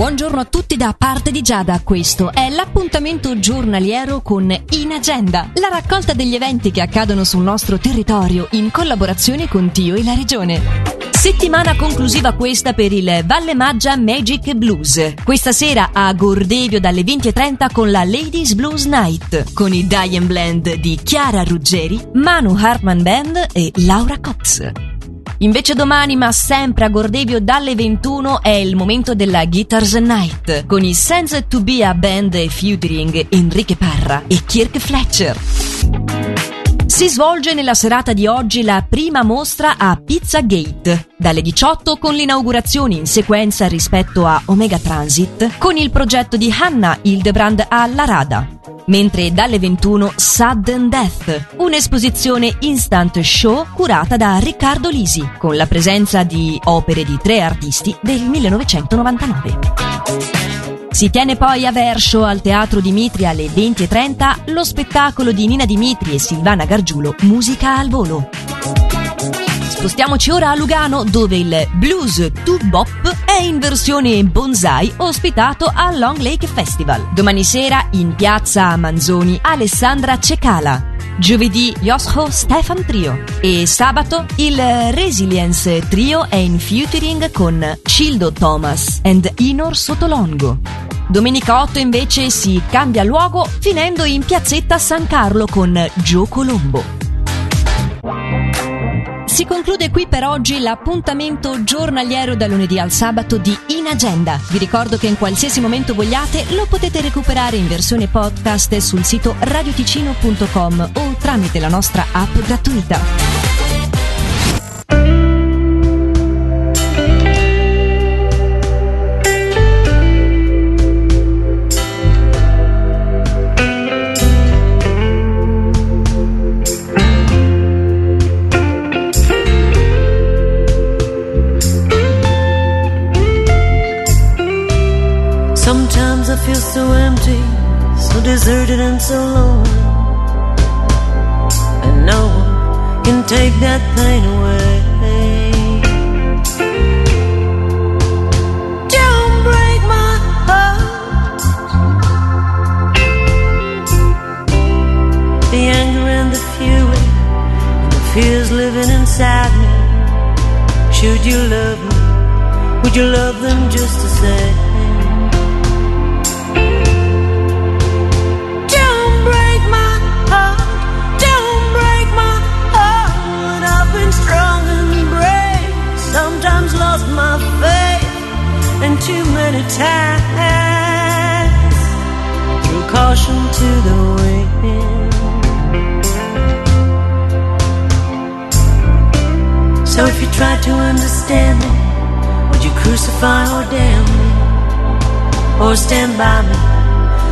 Buongiorno a tutti da parte di Giada, questo è l'appuntamento giornaliero con In Agenda, la raccolta degli eventi che accadono sul nostro territorio in collaborazione con Tio e la Regione. Settimana conclusiva questa per il Valle Maggia Magic Blues. Questa sera a Gordevio dalle 20.30 con la Ladies Blues Night, con i Die Blend di Chiara Ruggeri, Manu Hartman Band e Laura Cox. Invece domani, ma sempre a Gordevio dalle 21, è il momento della Guitars Night, con i Sense to Be a Band featuring Enrique Parra e Kirk Fletcher. Si svolge nella serata di oggi la prima mostra a Pizza Gate, dalle 18 con l'inaugurazione in sequenza rispetto a Omega Transit, con il progetto di Hanna Hildebrand alla Rada mentre dalle 21 Sudden Death, un'esposizione instant show curata da Riccardo Lisi, con la presenza di opere di tre artisti del 1999. Si tiene poi a Verscio al Teatro Dimitri alle 20.30 lo spettacolo di Nina Dimitri e Silvana Gargiulo Musica al volo. Spostiamoci ora a Lugano dove il Blues to Bop è in versione bonsai ospitato al Long Lake Festival. Domani sera in piazza Manzoni Alessandra Cecala. Giovedì Yosho Stefan Trio e sabato il Resilience Trio è in featuring con Cildo Thomas and Inor Sotolongo. Domenica 8 invece si cambia luogo finendo in piazzetta San Carlo con Gio Colombo. Si conclude qui per oggi l'appuntamento giornaliero da lunedì al sabato di In Agenda. Vi ricordo che in qualsiasi momento vogliate lo potete recuperare in versione podcast sul sito radioticino.com o tramite la nostra app gratuita. I feel so empty, so deserted and so lonely. And no one can take that pain away. Don't break my heart. The anger and the fury, and the fears living inside me. Should you love me, would you love them just the same? Too many times. Threw caution to the wind. So if you try to understand me, would you crucify or damn me? Or stand by me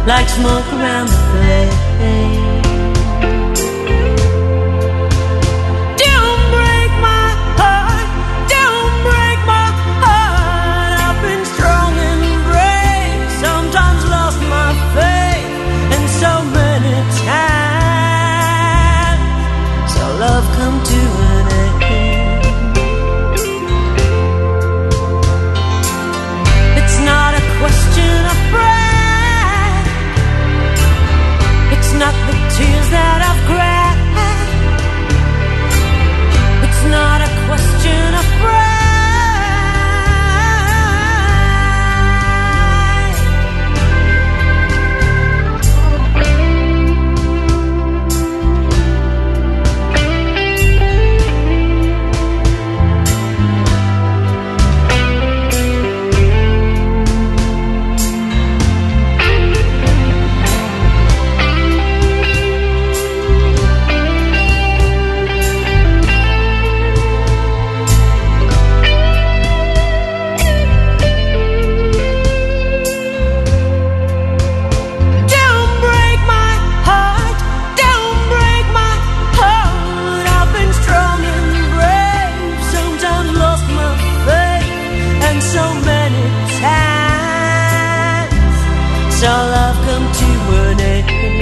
like smoke around the flame? Our love come to an end?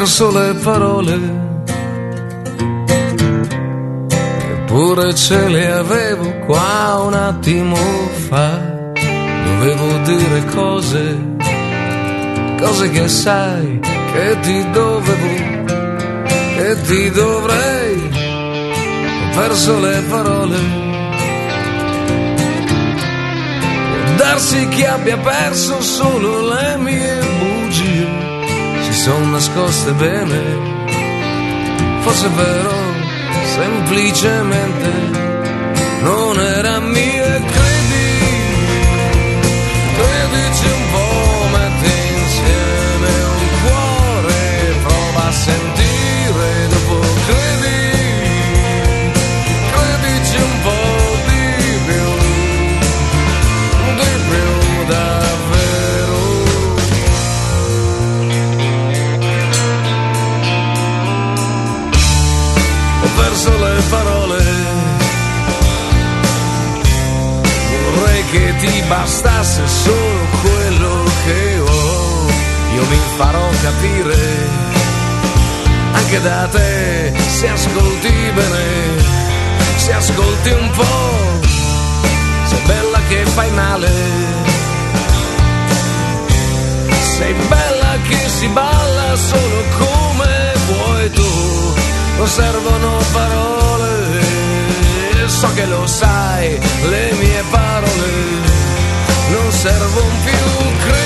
Perso le parole, eppure ce le avevo qua un attimo fa. Dovevo dire cose, cose che sai che ti dovevo, che ti dovrei. Ho perso le parole. Può darsi che abbia perso solo le mie sono nascoste bene, forse però semplicemente non era mio bastasse solo quello che ho. Io mi farò capire anche da te se ascolti bene, se ascolti un po'. Sei bella che fai male. Sei bella che si balla solo come vuoi tu non servono parole, so che lo sai, le mie parole servono più,